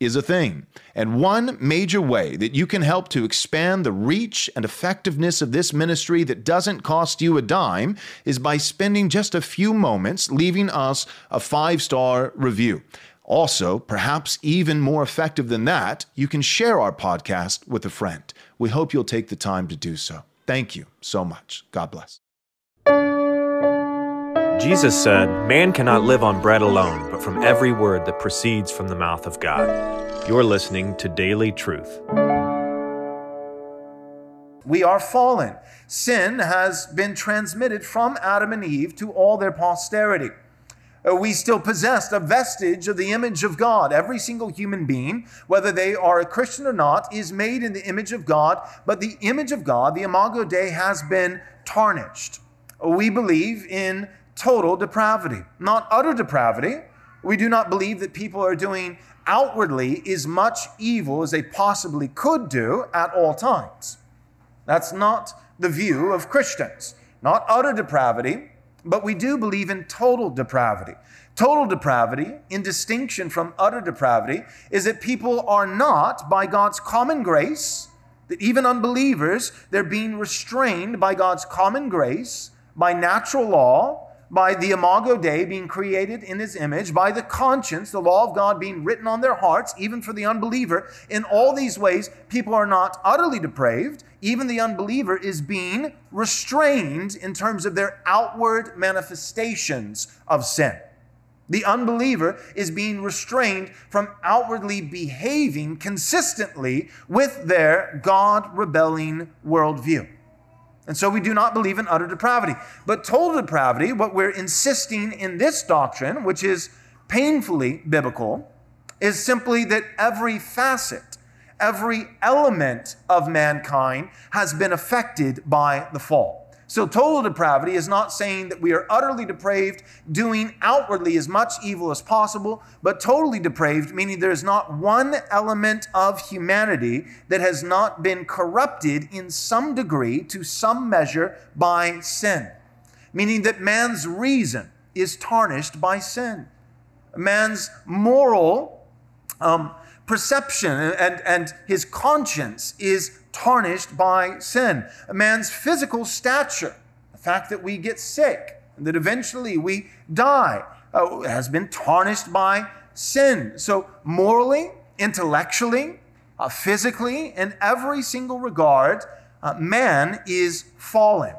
is a thing. And one major way that you can help to expand the reach and effectiveness of this ministry that doesn't cost you a dime is by spending just a few moments leaving us a five star review. Also, perhaps even more effective than that, you can share our podcast with a friend. We hope you'll take the time to do so. Thank you so much. God bless. Jesus said, Man cannot live on bread alone, but from every word that proceeds from the mouth of God. You're listening to Daily Truth. We are fallen. Sin has been transmitted from Adam and Eve to all their posterity. Uh, we still possess a vestige of the image of God. Every single human being, whether they are a Christian or not, is made in the image of God, but the image of God, the Imago Dei, has been tarnished. We believe in total depravity, not utter depravity. We do not believe that people are doing outwardly as much evil as they possibly could do at all times. That's not the view of Christians. Not utter depravity, but we do believe in total depravity. Total depravity, in distinction from utter depravity, is that people are not, by God's common grace, that even unbelievers, they're being restrained by God's common grace, by natural law, by the imago Dei being created in his image, by the conscience, the law of God being written on their hearts, even for the unbeliever. In all these ways, people are not utterly depraved. Even the unbeliever is being restrained in terms of their outward manifestations of sin. The unbeliever is being restrained from outwardly behaving consistently with their God rebelling worldview. And so we do not believe in utter depravity. But total depravity, what we're insisting in this doctrine, which is painfully biblical, is simply that every facet, every element of mankind has been affected by the fall. So, total depravity is not saying that we are utterly depraved, doing outwardly as much evil as possible, but totally depraved, meaning there is not one element of humanity that has not been corrupted in some degree, to some measure, by sin. Meaning that man's reason is tarnished by sin. Man's moral um, perception and, and his conscience is tarnished by sin. A man's physical stature, the fact that we get sick, and that eventually we die, uh, has been tarnished by sin. So, morally, intellectually, uh, physically, in every single regard, uh, man is fallen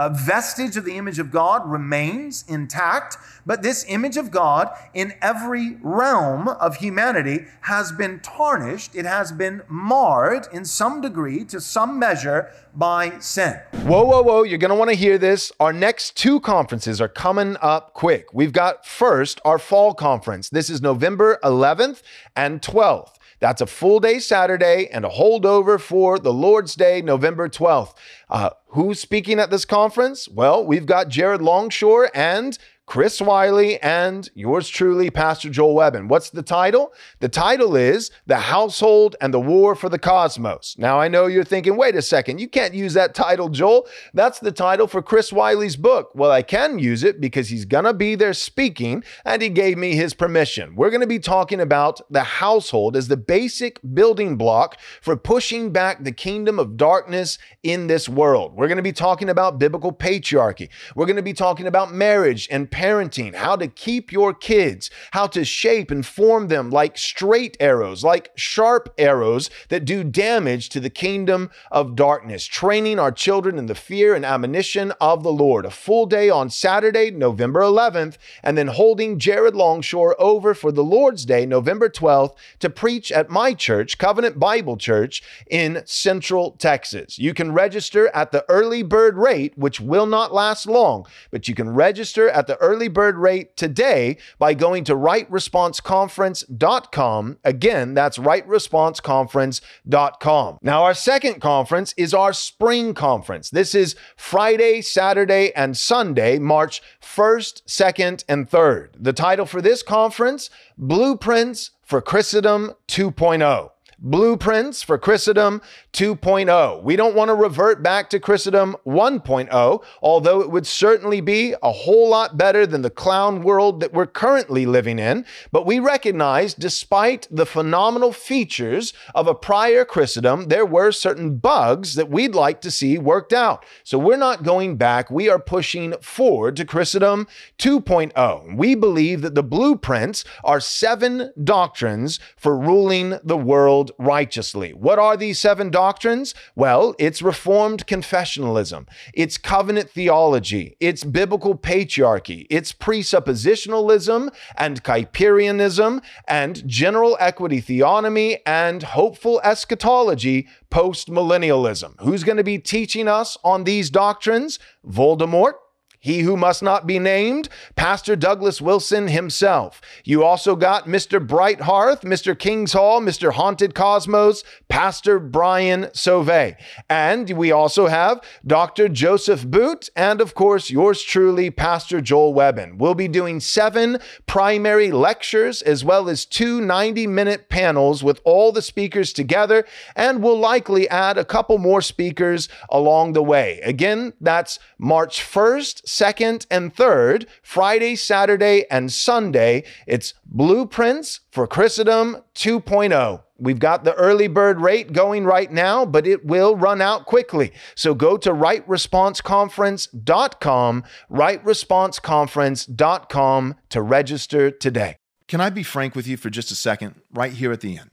a vestige of the image of God remains intact, but this image of God in every realm of humanity has been tarnished. It has been marred in some degree, to some measure, by sin. Whoa, whoa, whoa. You're going to want to hear this. Our next two conferences are coming up quick. We've got first our fall conference. This is November 11th and 12th. That's a full day Saturday and a holdover for the Lord's Day, November 12th. Uh, who's speaking at this conference? Well, we've got Jared Longshore and Chris Wiley, and yours truly, Pastor Joel Webbon. What's the title? The title is The Household and the War for the Cosmos. Now, I know you're thinking, wait a second, you can't use that title, Joel. That's the title for Chris Wiley's book. Well, I can use it because he's going to be there speaking, and he gave me his permission. We're going to be talking about the household as the basic building block for pushing back the kingdom of darkness in this world. We're going to be talking about biblical patriarchy. We're going to be talking about marriage and parenting, how to keep your kids, how to shape and form them like straight arrows, like sharp arrows that do damage to the kingdom of darkness, training our children in the fear and admonition of the Lord. A full day on Saturday, November 11th, and then holding Jared Longshore over for the Lord's Day, November 12th, to preach at my church, Covenant Bible Church in Central Texas. You can register at the early bird rate, which will not last long, but you can register at the early early bird rate today by going to rightresponseconference.com. Again, that's rightresponseconference.com. Now, our second conference is our spring conference. This is Friday, Saturday, and Sunday, March 1st, 2nd, and 3rd. The title for this conference Blueprints for Christendom 2.0 blueprints for Christendom 2.0. We don't want to revert back to Christendom 1.0, although it would certainly be a whole lot better than the clown world that we're currently living in. But we recognize, despite the phenomenal features of a prior Christendom, there were certain bugs that we'd like to see worked out. So we're not going back. We are pushing forward to Christendom 2.0. We believe that the blueprints are seven doctrines for ruling the world righteously. What are these seven doctrines? Well, it's Reformed confessionalism, it's covenant theology, it's biblical patriarchy, it's presuppositionalism and Kuyperianism, and general equity theonomy and hopeful eschatology post millennialism. Who's going to be teaching us on these doctrines? Voldemort he who must not be named, Pastor Douglas Wilson himself. You also got Mr. Brighthearth, Mr. King's Hall, Mr. Haunted Cosmos, Pastor Brian Sauvé. And we also have Dr. Joseph Boot, and of course, yours truly, Pastor Joel Webbon. We'll be doing seven primary lectures as well as two 90 minute panels with all the speakers together, and we'll likely add a couple more speakers along the way. Again, that's March 1st 2nd, and 3rd, Friday, Saturday, and Sunday. It's Blueprints for Christendom 2.0. We've got the early bird rate going right now, but it will run out quickly. So go to rightresponseconference.com, rightresponseconference.com to register today. Can I be frank with you for just a second, right here at the end?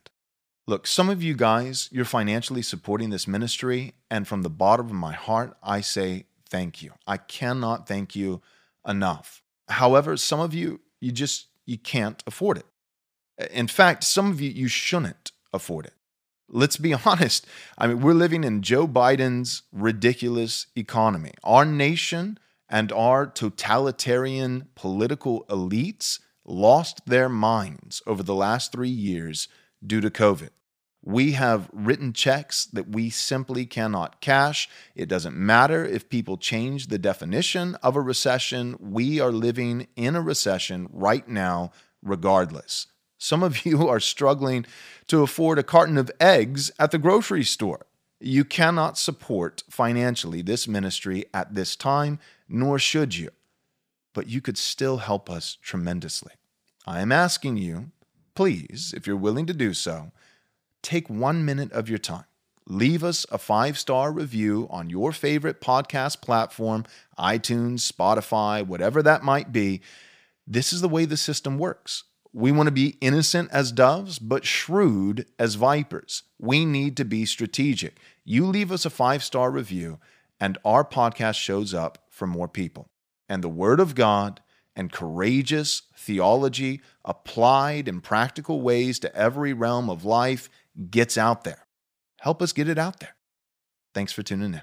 Look, some of you guys, you're financially supporting this ministry, and from the bottom of my heart, I say thank you. I cannot thank you enough. However, some of you, you just you can't afford it. In fact, some of you you shouldn't afford it. Let's be honest. I mean, we're living in Joe Biden's ridiculous economy. Our nation and our totalitarian political elites lost their minds over the last 3 years due to COVID. We have written checks that we simply cannot cash. It doesn't matter if people change the definition of a recession. We are living in a recession right now, regardless. Some of you are struggling to afford a carton of eggs at the grocery store. You cannot support financially this ministry at this time, nor should you. But you could still help us tremendously. I am asking you, please, if you're willing to do so, take one minute of your time. Leave us a five star review on your favorite podcast platform, iTunes, Spotify, whatever that might be. This is the way the system works. We want to be innocent as doves, but shrewd as vipers. We need to be strategic. You leave us a five star review, and our podcast shows up for more people. And the Word of God and courageous theology applied in practical ways to every realm of life gets out there. Help us get it out there. Thanks for tuning in.